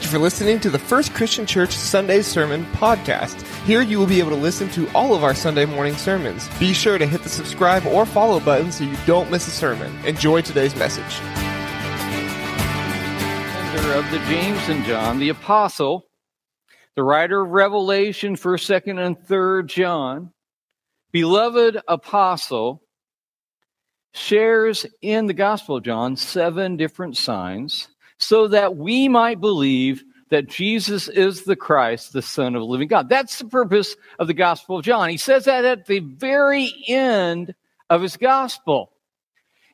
Thank you for listening to the First Christian Church Sunday Sermon Podcast. Here you will be able to listen to all of our Sunday morning sermons. Be sure to hit the subscribe or follow button so you don't miss a sermon. Enjoy today's message. Of the James and John, the apostle, the writer of Revelation, 1st, 2nd, and 3rd John, beloved apostle, shares in the Gospel of John seven different signs so that we might believe that Jesus is the Christ, the Son of the living God. That's the purpose of the Gospel of John. He says that at the very end of his Gospel.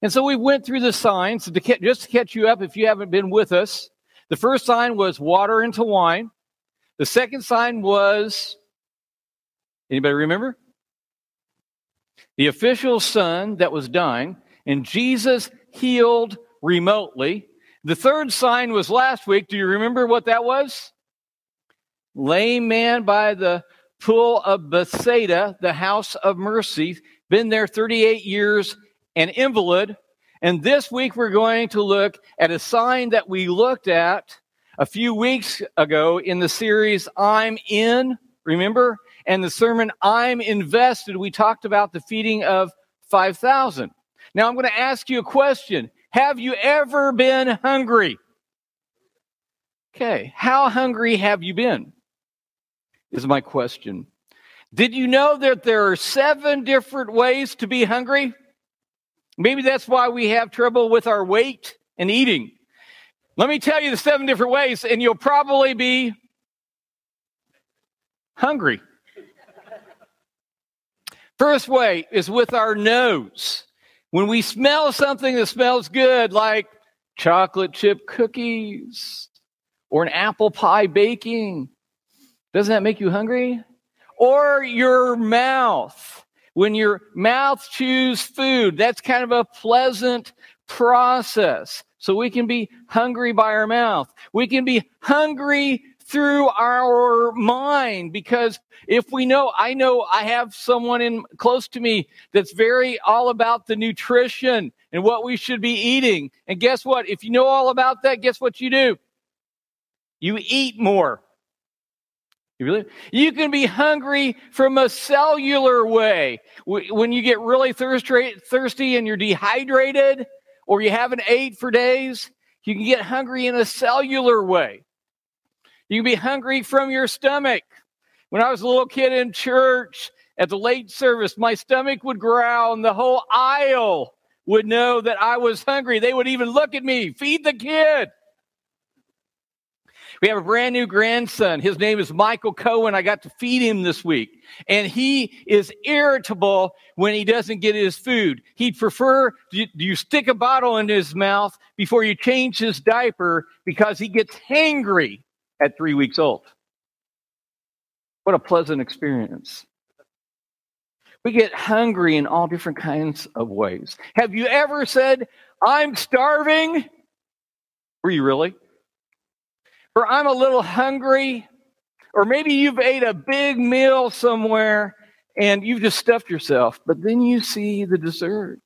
And so we went through the signs to get, just to catch you up if you haven't been with us. The first sign was water into wine. The second sign was, anybody remember? The official son that was dying, and Jesus healed remotely. The third sign was last week. Do you remember what that was? Lame man by the pool of Bethsaida, the house of mercy, been there 38 years, an invalid. And this week we're going to look at a sign that we looked at a few weeks ago in the series I'm in, remember? And the sermon I'm invested, we talked about the feeding of 5,000. Now I'm going to ask you a question. Have you ever been hungry? Okay, how hungry have you been? Is my question. Did you know that there are seven different ways to be hungry? Maybe that's why we have trouble with our weight and eating. Let me tell you the seven different ways, and you'll probably be hungry. First way is with our nose. When we smell something that smells good, like chocolate chip cookies or an apple pie baking, doesn't that make you hungry? Or your mouth. When your mouth chews food, that's kind of a pleasant process. So we can be hungry by our mouth. We can be hungry through our mind because if we know i know i have someone in close to me that's very all about the nutrition and what we should be eating. And guess what? If you know all about that guess what you do? You eat more. You really you can be hungry from a cellular way. When you get really thirsty thirsty and you're dehydrated or you haven't ate for days you can get hungry in a cellular way you can be hungry from your stomach. When I was a little kid in church at the late service, my stomach would growl and the whole aisle would know that I was hungry. They would even look at me, feed the kid. We have a brand new grandson. His name is Michael Cohen. I got to feed him this week. And he is irritable when he doesn't get his food. He'd prefer do you stick a bottle in his mouth before you change his diaper because he gets hangry at three weeks old. What a pleasant experience. We get hungry in all different kinds of ways. Have you ever said, I'm starving? Were you really? Or I'm a little hungry? Or maybe you've ate a big meal somewhere and you've just stuffed yourself, but then you see the dessert.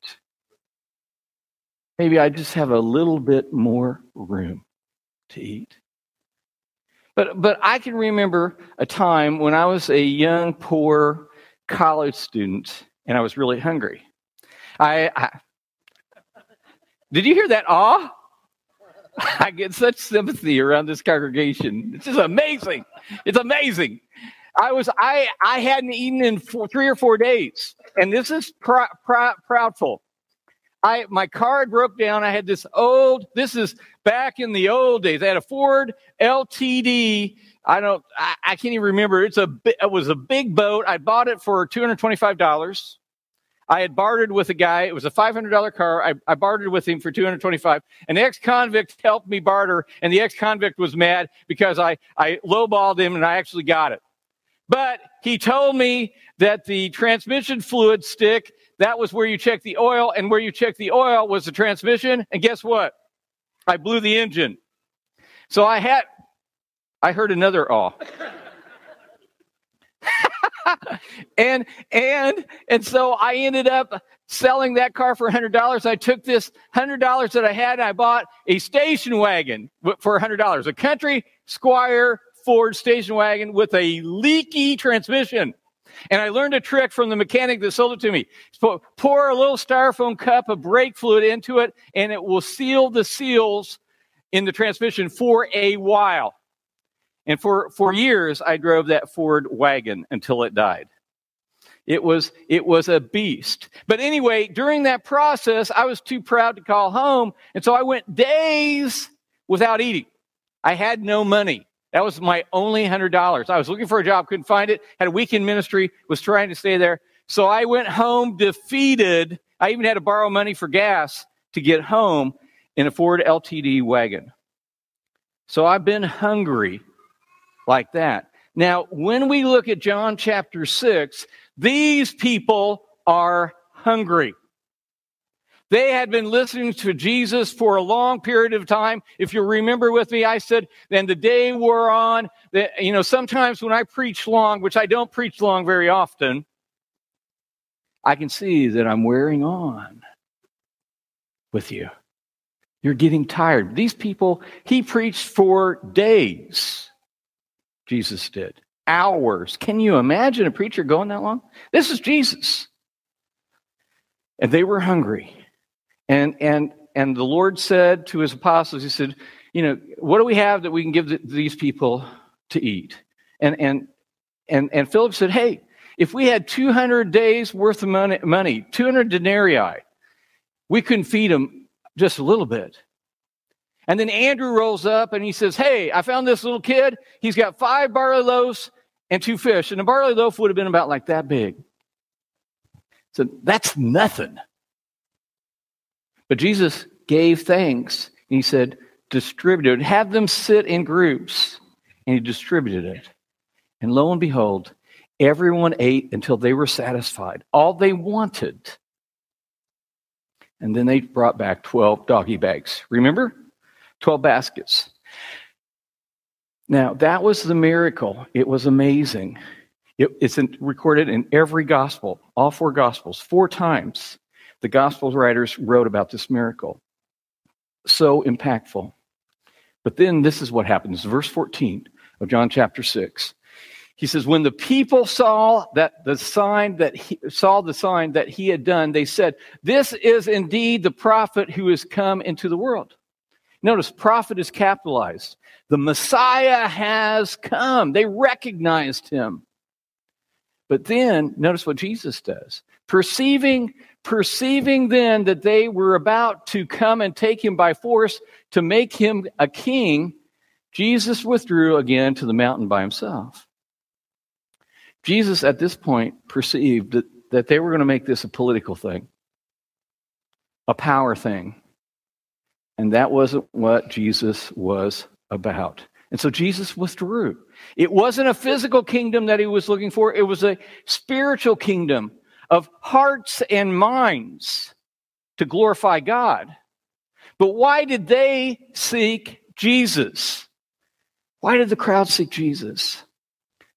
Maybe I just have a little bit more room to eat. But, but I can remember a time when I was a young, poor college student and I was really hungry. I, I did you hear that awe? I get such sympathy around this congregation. It's just amazing. It's amazing. I was I I hadn't eaten in four, three or four days, and this is pr- pr- proudful. I my car broke down. I had this old. This is back in the old days. I had a Ford LTD. I don't. I, I can't even remember. It's a. It was a big boat. I bought it for two hundred twenty-five dollars. I had bartered with a guy. It was a five hundred dollar car. I, I bartered with him for two hundred twenty-five. An ex-convict helped me barter, and the ex-convict was mad because I I lowballed him and I actually got it. But he told me that the transmission fluid stick that was where you check the oil, and where you check the oil was the transmission. And guess what? I blew the engine. So I had, I heard another awe. and and and so I ended up selling that car for $100. I took this $100 that I had and I bought a station wagon for $100, a country squire Ford station wagon with a leaky transmission. And I learned a trick from the mechanic that sold it to me. Pour a little styrofoam cup of brake fluid into it, and it will seal the seals in the transmission for a while. And for, for years, I drove that Ford wagon until it died. It was, it was a beast. But anyway, during that process, I was too proud to call home. And so I went days without eating. I had no money. That was my only $100. I was looking for a job, couldn't find it, had a weekend ministry, was trying to stay there. So I went home defeated. I even had to borrow money for gas to get home in a Ford LTD wagon. So I've been hungry like that. Now, when we look at John chapter 6, these people are hungry. They had been listening to Jesus for a long period of time. If you remember with me, I said, then the day wore on. That, you know, sometimes when I preach long, which I don't preach long very often, I can see that I'm wearing on with you. You're getting tired. These people, he preached for days. Jesus did. Hours. Can you imagine a preacher going that long? This is Jesus. And they were hungry. And, and, and the Lord said to his apostles, He said, You know, what do we have that we can give the, these people to eat? And, and, and, and Philip said, Hey, if we had 200 days worth of money, money 200 denarii, we couldn't feed them just a little bit. And then Andrew rolls up and he says, Hey, I found this little kid. He's got five barley loaves and two fish. And a barley loaf would have been about like that big. So that's nothing. But Jesus gave thanks and he said, distribute it, have them sit in groups. And he distributed it. And lo and behold, everyone ate until they were satisfied, all they wanted. And then they brought back 12 doggy bags. Remember? 12 baskets. Now, that was the miracle. It was amazing. It, it's recorded in every gospel, all four gospels, four times the gospel writers wrote about this miracle. So impactful. But then this is what happens. Verse 14 of John chapter 6. He says, when the people saw that the sign that he saw the sign that he had done, they said, This is indeed the prophet who has come into the world. Notice prophet is capitalized. The Messiah has come. They recognized him. But then notice what Jesus does. Perceiving Perceiving then that they were about to come and take him by force to make him a king, Jesus withdrew again to the mountain by himself. Jesus, at this point, perceived that, that they were going to make this a political thing, a power thing. And that wasn't what Jesus was about. And so Jesus withdrew. It wasn't a physical kingdom that he was looking for, it was a spiritual kingdom of hearts and minds to glorify God. But why did they seek Jesus? Why did the crowd seek Jesus?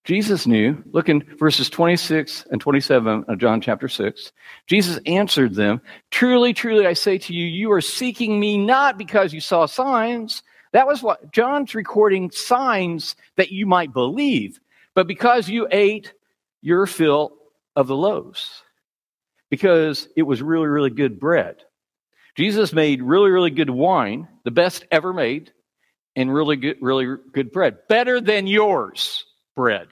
Jesus knew, look in verses 26 and 27 of John chapter 6. Jesus answered them, Truly, truly, I say to you, you are seeking me not because you saw signs. That was what John's recording signs that you might believe, but because you ate your fill of the loaves because it was really, really good bread. Jesus made really, really good wine, the best ever made, and really good, really good bread. Better than yours bread.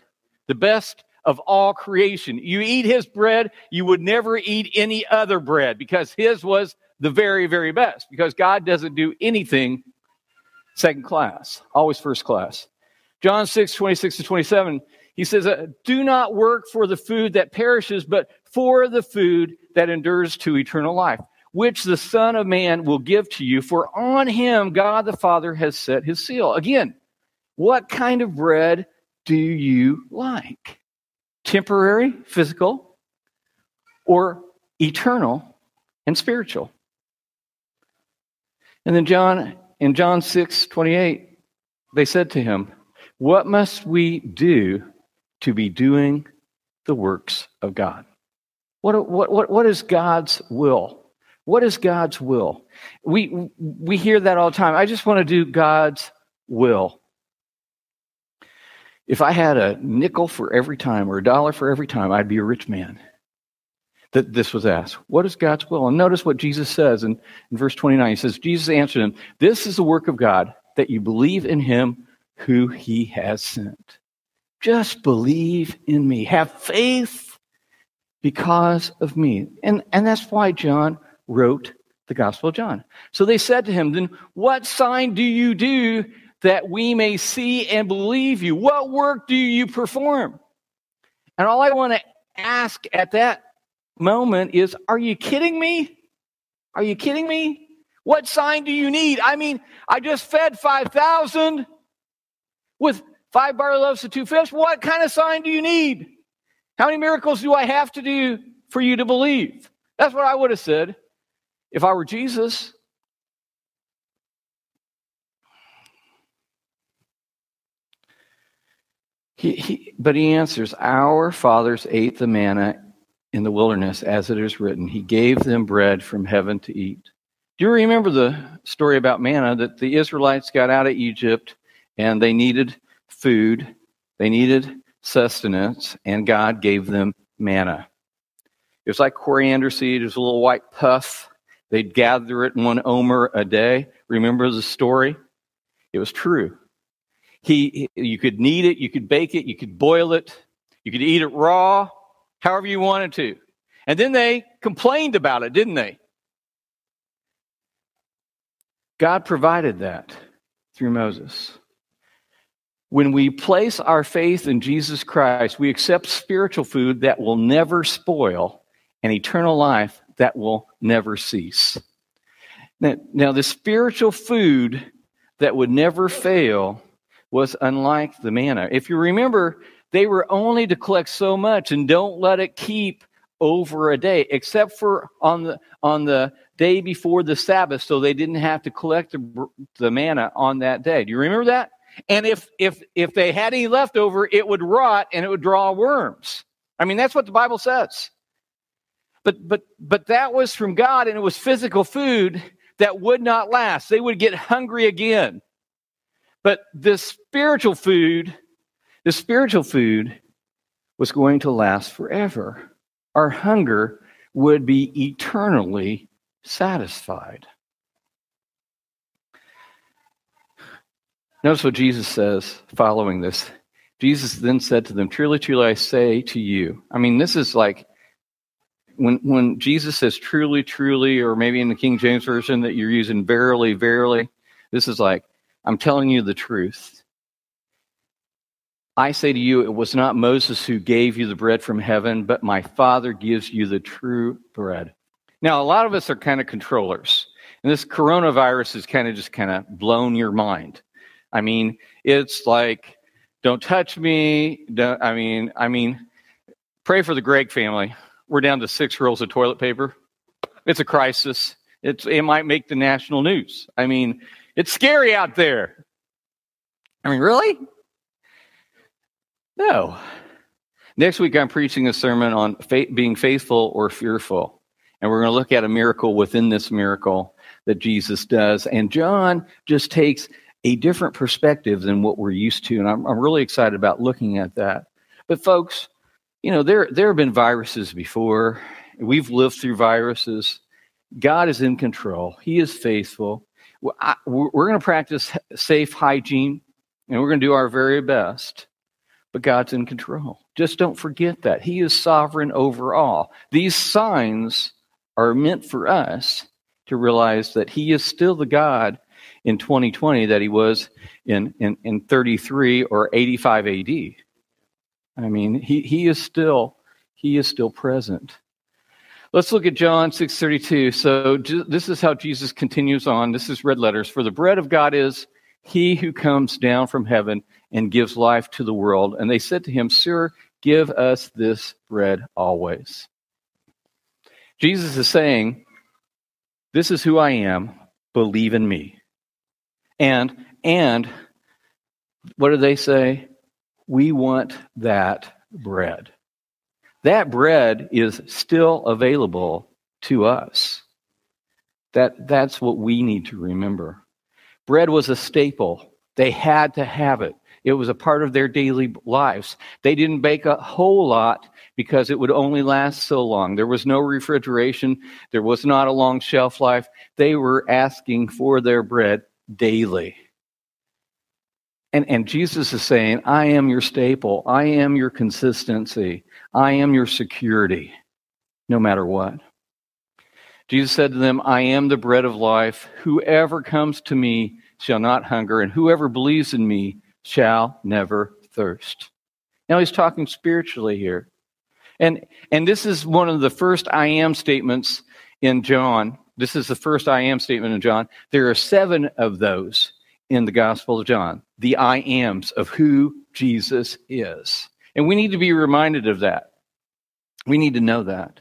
The best of all creation. You eat his bread, you would never eat any other bread because his was the very, very best. Because God doesn't do anything second class, always first class. John 6, 26 to 27 he says, uh, Do not work for the food that perishes, but for the food that endures to eternal life, which the Son of Man will give to you, for on him God the Father has set his seal. Again, what kind of bread do you like? Temporary, physical, or eternal and spiritual? And then John, in John 6 28, they said to him, What must we do to be doing the works of God. What, what, what, what is God's will? What is God's will? We, we hear that all the time. I just want to do God's will. If I had a nickel for every time or a dollar for every time, I'd be a rich man. That this was asked. What is God's will? And notice what Jesus says in, in verse 29. He says, Jesus answered him, This is the work of God, that you believe in him who he has sent. Just believe in me. Have faith because of me. And, and that's why John wrote the Gospel of John. So they said to him, Then what sign do you do that we may see and believe you? What work do you perform? And all I want to ask at that moment is Are you kidding me? Are you kidding me? What sign do you need? I mean, I just fed 5,000 with five barley loaves and two fish. What kind of sign do you need? How many miracles do I have to do for you to believe? That's what I would have said if I were Jesus. He, he, but he answers, Our fathers ate the manna in the wilderness, as it is written. He gave them bread from heaven to eat. Do you remember the story about manna that the Israelites got out of Egypt and they needed food, they needed sustenance, and God gave them manna? It was like coriander seed, it was a little white puff. They'd gather it in one omer a day. Remember the story? It was true. He, you could knead it, you could bake it, you could boil it, you could eat it raw, however you wanted to. And then they complained about it, didn't they? God provided that through Moses. When we place our faith in Jesus Christ, we accept spiritual food that will never spoil and eternal life that will never cease. Now, now the spiritual food that would never fail was unlike the manna. If you remember, they were only to collect so much and don't let it keep over a day, except for on the on the day before the Sabbath, so they didn't have to collect the, the manna on that day. Do you remember that? And if if if they had any leftover, it would rot and it would draw worms. I mean, that's what the Bible says. But but but that was from God, and it was physical food that would not last. They would get hungry again. But this spiritual food, the spiritual food was going to last forever. Our hunger would be eternally satisfied. Notice what Jesus says following this. Jesus then said to them, Truly, truly, I say to you. I mean, this is like when, when Jesus says truly, truly, or maybe in the King James Version that you're using verily, verily, this is like, I'm telling you the truth. I say to you, it was not Moses who gave you the bread from heaven, but my Father gives you the true bread. Now, a lot of us are kind of controllers, and this coronavirus has kind of just kind of blown your mind. I mean, it's like, don't touch me. Don't, I mean, I mean, pray for the Greg family. We're down to six rolls of toilet paper. It's a crisis. It's, it might make the national news. I mean, it's scary out there. I mean, really? No. Next week, I'm preaching a sermon on faith, being faithful or fearful. And we're going to look at a miracle within this miracle that Jesus does. And John just takes a different perspective than what we're used to. And I'm, I'm really excited about looking at that. But, folks, you know, there, there have been viruses before. We've lived through viruses. God is in control, He is faithful. We're going to practice safe hygiene and we're going to do our very best, but God's in control. Just don't forget that. He is sovereign over all. These signs are meant for us to realize that He is still the God in 2020 that He was in, in, in 33 or 85 AD. I mean, He, he is still He is still present. Let's look at John 6:32. So this is how Jesus continues on. This is red letters. For the bread of God is he who comes down from heaven and gives life to the world. And they said to him, "Sir, give us this bread always." Jesus is saying, "This is who I am. Believe in me." And and what do they say? We want that bread. that bread is still available to us. That, that's what we need to remember. Bread was a staple. They had to have it. It was a part of their daily lives. They didn't bake a whole lot because it would only last so long. There was no refrigeration. There was not a long shelf life. They were asking for their bread daily. And, and Jesus is saying, I am your staple. I am your consistency. I am your security, no matter what. Jesus said to them, I am the bread of life. Whoever comes to me shall not hunger, and whoever believes in me shall never thirst. Now he's talking spiritually here. And, and this is one of the first I am statements in John. This is the first I am statement in John. There are seven of those in the Gospel of John, the I ams of who Jesus is. And we need to be reminded of that. We need to know that.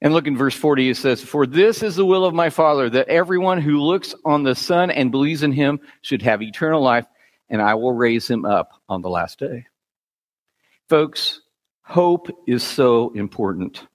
And look in verse 40, it says, For this is the will of my Father, that everyone who looks on the Son and believes in him should have eternal life, and I will raise him up on the last day. Folks, hope is so important.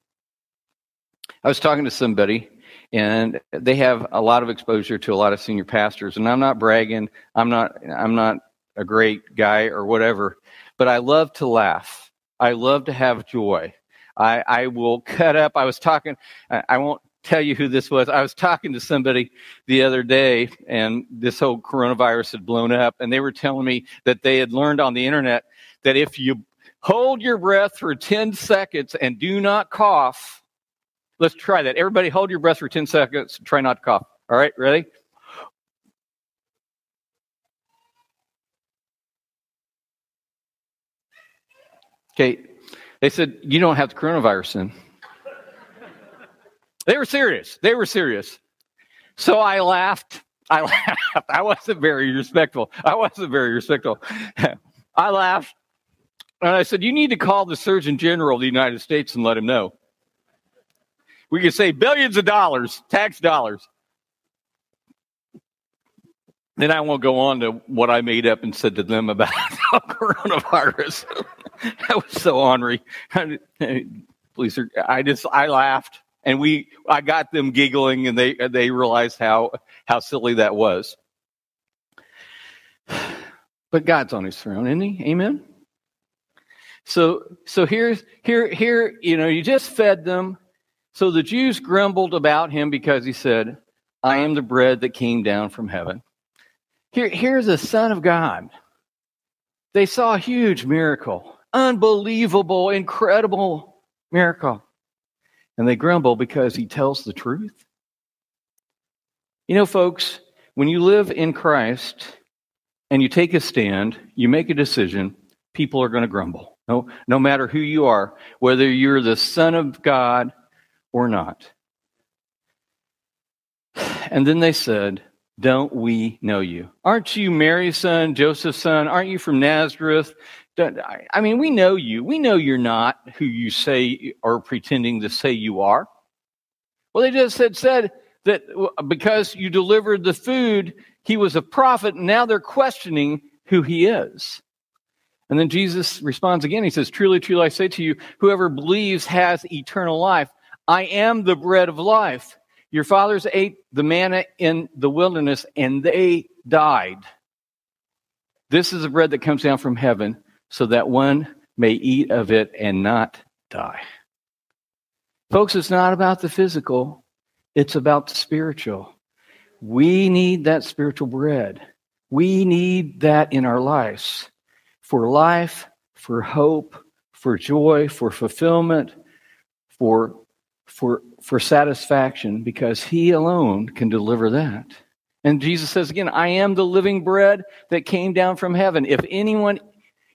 I was talking to somebody, and they have a lot of exposure to a lot of senior pastors, and I'm not bragging. I'm not. I'm not a great guy or whatever, but I love to laugh. I love to have joy. I, I will cut up. I was talking. I won't tell you who this was. I was talking to somebody the other day, and this whole coronavirus had blown up, and they were telling me that they had learned on the internet that if you hold your breath for 10 seconds and do not cough, let's try that. Everybody, hold your breath for 10 seconds. Try not to cough. All right, ready? Okay, they said, You don't have the coronavirus then. They were serious. They were serious. So I laughed. I laughed. I wasn't very respectful. I wasn't very respectful. I laughed. And I said, You need to call the Surgeon General of the United States and let him know. We could save billions of dollars, tax dollars. Then I won't go on to what I made up and said to them about coronavirus. that was so ornery. Please, I just I laughed and we I got them giggling and they they realized how how silly that was. But God's on his throne, isn't he? Amen. So so here's here here you know you just fed them. So the Jews grumbled about him because he said, "I am the bread that came down from heaven." Here here's the Son of God. They saw a huge miracle, unbelievable, incredible miracle and they grumble because he tells the truth. You know, folks, when you live in Christ and you take a stand, you make a decision, people are going to grumble. No, no matter who you are, whether you're the Son of God or not. And then they said, Don't we know you? Aren't you Mary's son, Joseph's son? Aren't you from Nazareth? I mean, we know you. We know you're not who you say or pretending to say you are. Well, they just said, said that because you delivered the food, he was a prophet, and now they're questioning who he is. And then Jesus responds again. He says, Truly, truly, I say to you, whoever believes has eternal life. I am the bread of life. Your fathers ate the manna in the wilderness, and they died. This is the bread that comes down from heaven so that one may eat of it and not die. Folks, it's not about the physical, it's about the spiritual. We need that spiritual bread. We need that in our lives for life, for hope, for joy, for fulfillment, for, for, for satisfaction, because He alone can deliver that. And Jesus says again, I am the living bread that came down from heaven. If anyone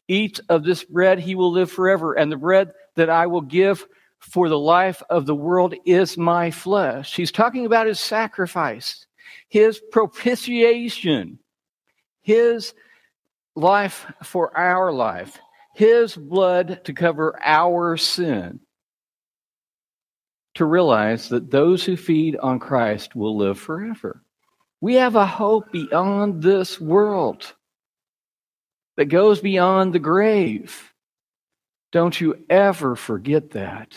eats of this bread, he will live forever. And the bread that I will give for the life of the world is my flesh. He's talking about his sacrifice, his propitiation, his life for our life, his blood to cover our sin. To realize that those who feed on Christ will live forever. We have a hope beyond this world that goes beyond the grave. Don't you ever forget that.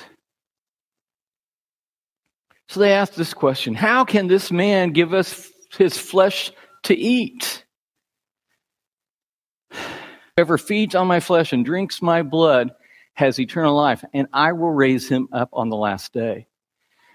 So they asked this question How can this man give us his flesh to eat? Whoever feeds on my flesh and drinks my blood has eternal life, and I will raise him up on the last day.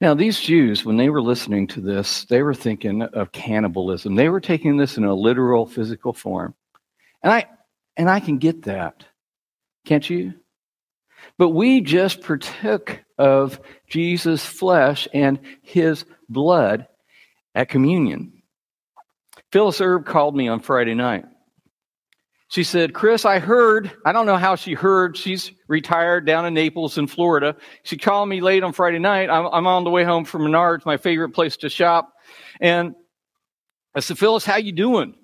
Now, these Jews, when they were listening to this, they were thinking of cannibalism. They were taking this in a literal physical form. And I and I can get that. Can't you? But we just partook of Jesus' flesh and his blood at communion. Phyllis Erb called me on Friday night. She said, Chris, I heard, I don't know how she heard. She's retired down in Naples in Florida. She called me late on Friday night. I'm, I'm on the way home from Menards, my favorite place to shop. And I said, Phyllis, how you doing?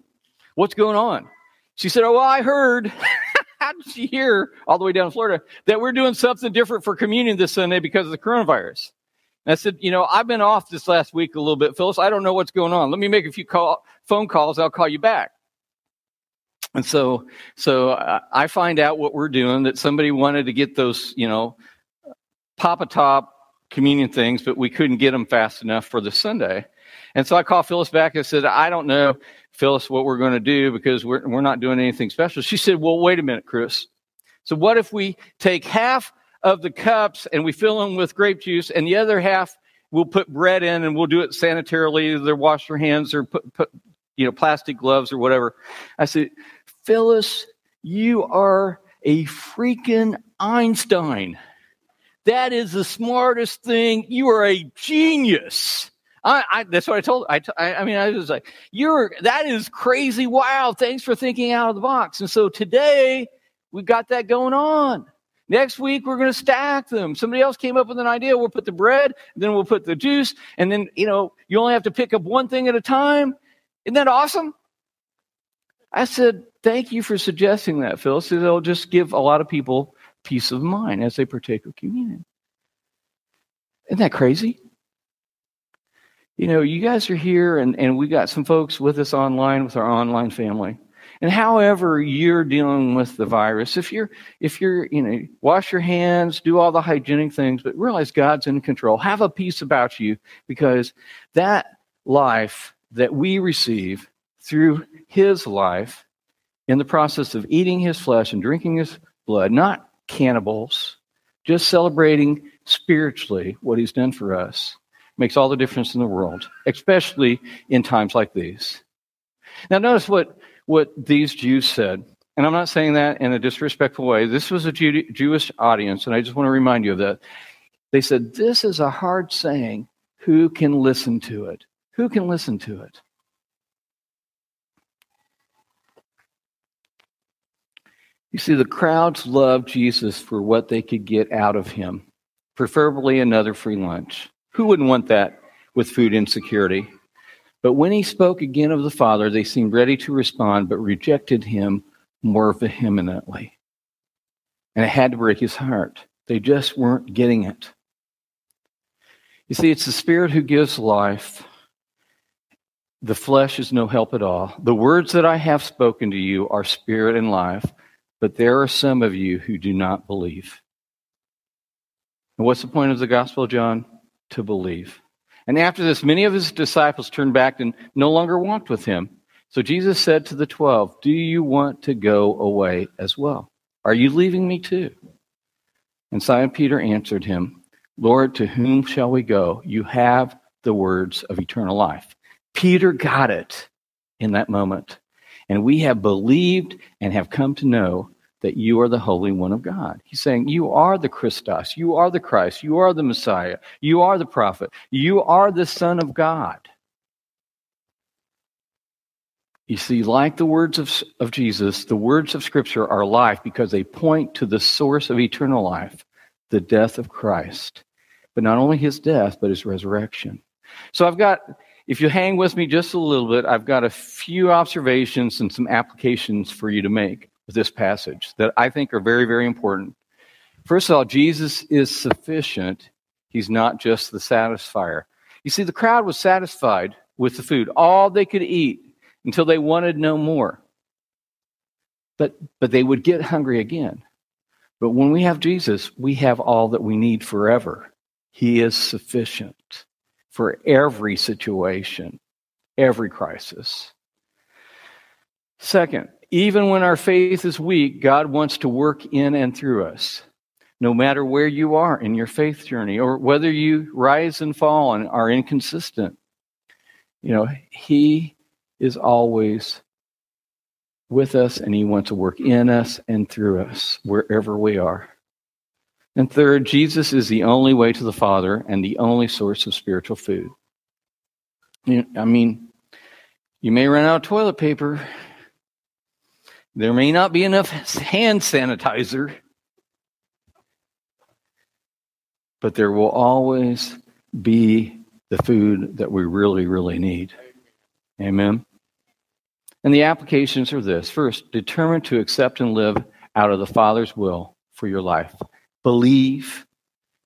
What's going on? She said, oh, well, I heard. how did she hear all the way down in Florida that we're doing something different for communion this Sunday because of the coronavirus? And I said, you know, I've been off this last week a little bit, Phyllis. I don't know what's going on. Let me make a few call, phone calls. I'll call you back. And so, so I find out what we're doing that somebody wanted to get those, you know, pop a top communion things, but we couldn't get them fast enough for the Sunday. And so I called Phyllis back and said, I don't know, Phyllis, what we're going to do because we're, we're not doing anything special. She said, Well, wait a minute, Chris. So what if we take half of the cups and we fill them with grape juice and the other half we'll put bread in and we'll do it sanitarily, either wash your hands or put, put you know, plastic gloves or whatever. I said, Phyllis, you are a freaking Einstein. That is the smartest thing. You are a genius. I, I, that's what I told. I, I mean, I was like, "You're that is crazy! Wow! Thanks for thinking out of the box." And so today we've got that going on. Next week we're going to stack them. Somebody else came up with an idea. We'll put the bread, then we'll put the juice, and then you know you only have to pick up one thing at a time. Isn't that awesome? I said, Thank you for suggesting that, Phil. So it'll just give a lot of people peace of mind as they partake of communion. Isn't that crazy? You know, you guys are here, and, and we got some folks with us online with our online family. And however you're dealing with the virus, if you're if you're, you know, wash your hands, do all the hygienic things, but realize God's in control. Have a peace about you because that life that we receive through his life in the process of eating his flesh and drinking his blood, not cannibals, just celebrating spiritually what he's done for us, makes all the difference in the world, especially in times like these. Now, notice what, what these Jews said. And I'm not saying that in a disrespectful way. This was a Jew- Jewish audience, and I just want to remind you of that. They said, This is a hard saying. Who can listen to it? Who can listen to it? You see, the crowds loved Jesus for what they could get out of him, preferably another free lunch. Who wouldn't want that with food insecurity? But when he spoke again of the Father, they seemed ready to respond, but rejected him more vehemently. And it had to break his heart. They just weren't getting it. You see, it's the Spirit who gives life. The flesh is no help at all. The words that I have spoken to you are spirit and life. But there are some of you who do not believe. And what's the point of the Gospel John? To believe. And after this, many of his disciples turned back and no longer walked with him. So Jesus said to the twelve, Do you want to go away as well? Are you leaving me too? And Simon Peter answered him, Lord, to whom shall we go? You have the words of eternal life. Peter got it in that moment. And we have believed and have come to know that you are the Holy One of God. He's saying, You are the Christos. You are the Christ. You are the Messiah. You are the prophet. You are the Son of God. You see, like the words of, of Jesus, the words of Scripture are life because they point to the source of eternal life, the death of Christ. but not only his death, but his resurrection. So I've got, if you hang with me just a little bit, I've got a few observations and some applications for you to make with this passage that I think are very, very important. First of all, Jesus is sufficient. He's not just the satisfier. You see, the crowd was satisfied with the food, all they could eat until they wanted no more. But, but they would get hungry again. But when we have Jesus, we have all that we need forever. He is sufficient for every situation, every crisis. Second, even when our faith is weak, God wants to work in and through us. No matter where you are in your faith journey or whether you rise and fall and are inconsistent, you know, He is always with us and He wants to work in us and through us wherever we are. And third, Jesus is the only way to the Father and the only source of spiritual food. I mean, you may run out of toilet paper. There may not be enough hand sanitizer. But there will always be the food that we really, really need. Amen. And the applications are this first, determine to accept and live out of the Father's will for your life. Believe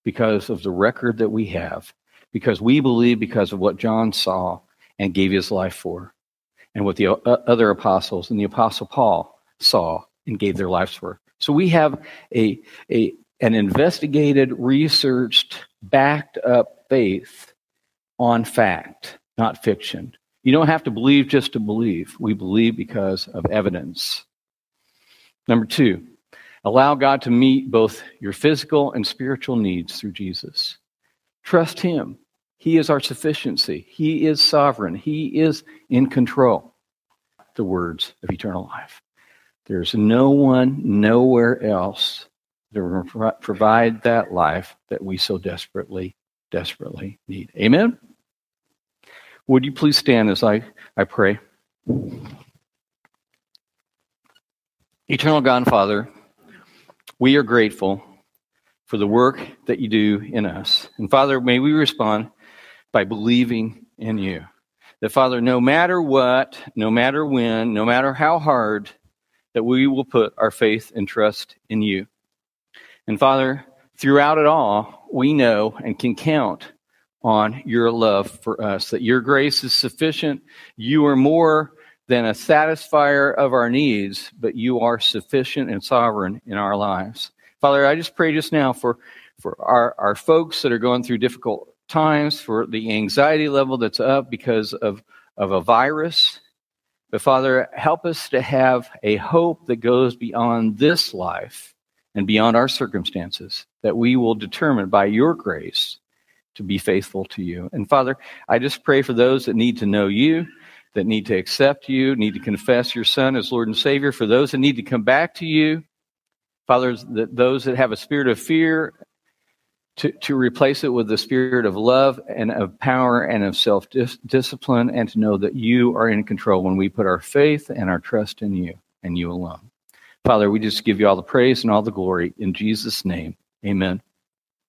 because of the record that we have, because we believe because of what John saw and gave his life for, and what the other apostles and the apostle Paul saw and gave their lives for. So we have a, a an investigated, researched, backed up faith on fact, not fiction. You don't have to believe just to believe. We believe because of evidence. Number two, allow God to meet both your physical and spiritual needs through Jesus. Trust Him. He is our sufficiency. He is sovereign. He is in control. The words of eternal life. There's no one, nowhere else will provide that life that we so desperately, desperately need. Amen? Would you please stand as I, I pray? Eternal God and Father, we are grateful for the work that you do in us. And Father, may we respond by believing in you. That, Father, no matter what, no matter when, no matter how hard, that we will put our faith and trust in you. And Father, throughout it all, we know and can count on your love for us, that your grace is sufficient. You are more than a satisfier of our needs, but you are sufficient and sovereign in our lives. Father, I just pray just now for, for our, our folks that are going through difficult times, for the anxiety level that's up because of, of a virus. But Father, help us to have a hope that goes beyond this life and beyond our circumstances, that we will determine by your grace to be faithful to you. And Father, I just pray for those that need to know you, that need to accept you, need to confess your Son as Lord and Savior, for those that need to come back to you, Father, that those that have a spirit of fear, to, to replace it with the spirit of love and of power and of self discipline, and to know that you are in control when we put our faith and our trust in you and you alone. Father, we just give you all the praise and all the glory in Jesus' name. Amen.